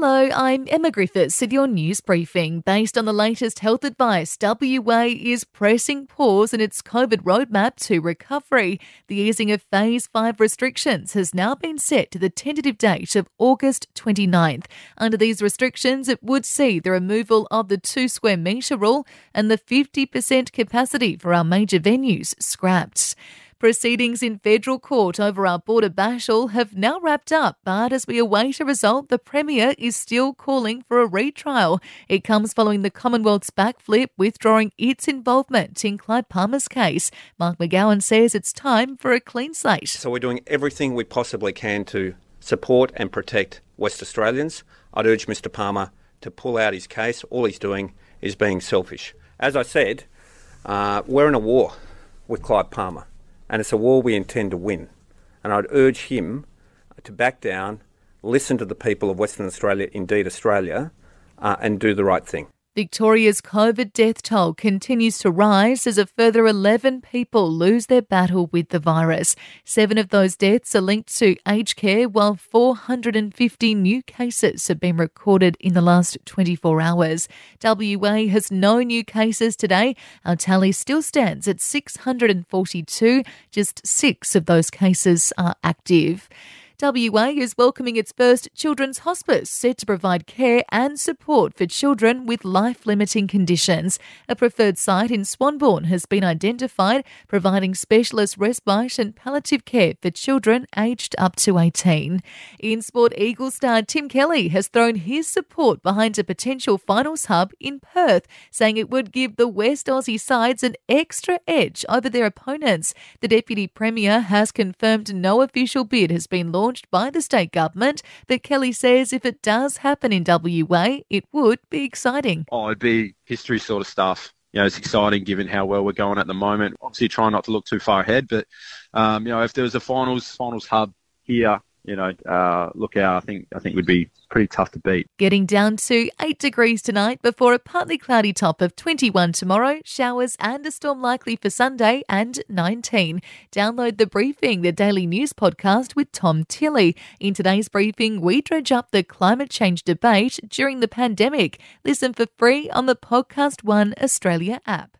Hello, I'm Emma Griffiths with your news briefing. Based on the latest health advice, WA is pressing pause in its COVID roadmap to recovery. The easing of phase 5 restrictions has now been set to the tentative date of August 29th. Under these restrictions, it would see the removal of the 2 square metre rule and the 50% capacity for our major venues scrapped. Proceedings in federal court over our border battle have now wrapped up, but as we await a result, the Premier is still calling for a retrial. It comes following the Commonwealth's backflip, withdrawing its involvement in Clive Palmer's case. Mark McGowan says it's time for a clean slate. So we're doing everything we possibly can to support and protect West Australians. I'd urge Mr Palmer to pull out his case. All he's doing is being selfish. As I said, uh, we're in a war with Clive Palmer and it's a war we intend to win. And I'd urge him to back down, listen to the people of Western Australia, indeed Australia, uh, and do the right thing. Victoria's COVID death toll continues to rise as a further 11 people lose their battle with the virus. Seven of those deaths are linked to aged care, while 450 new cases have been recorded in the last 24 hours. WA has no new cases today. Our tally still stands at 642. Just six of those cases are active. WA is welcoming its first children's hospice set to provide care and support for children with life limiting conditions. A preferred site in Swanbourne has been identified, providing specialist respite and palliative care for children aged up to 18. In sport, Eagle star Tim Kelly has thrown his support behind a potential finals hub in Perth, saying it would give the West Aussie sides an extra edge over their opponents. The Deputy Premier has confirmed no official bid has been launched launched by the state government, but Kelly says if it does happen in WA, it would be exciting. Oh, it'd be history sort of stuff. You know, it's exciting given how well we're going at the moment. Obviously, trying not to look too far ahead, but um, you know, if there was a finals finals hub here you know, uh, look out. I think I think would be pretty tough to beat. Getting down to eight degrees tonight before a partly cloudy top of 21 tomorrow. Showers and a storm likely for Sunday and 19. Download the briefing, the daily news podcast with Tom Tilley. In today's briefing, we dredge up the climate change debate during the pandemic. Listen for free on the Podcast One Australia app.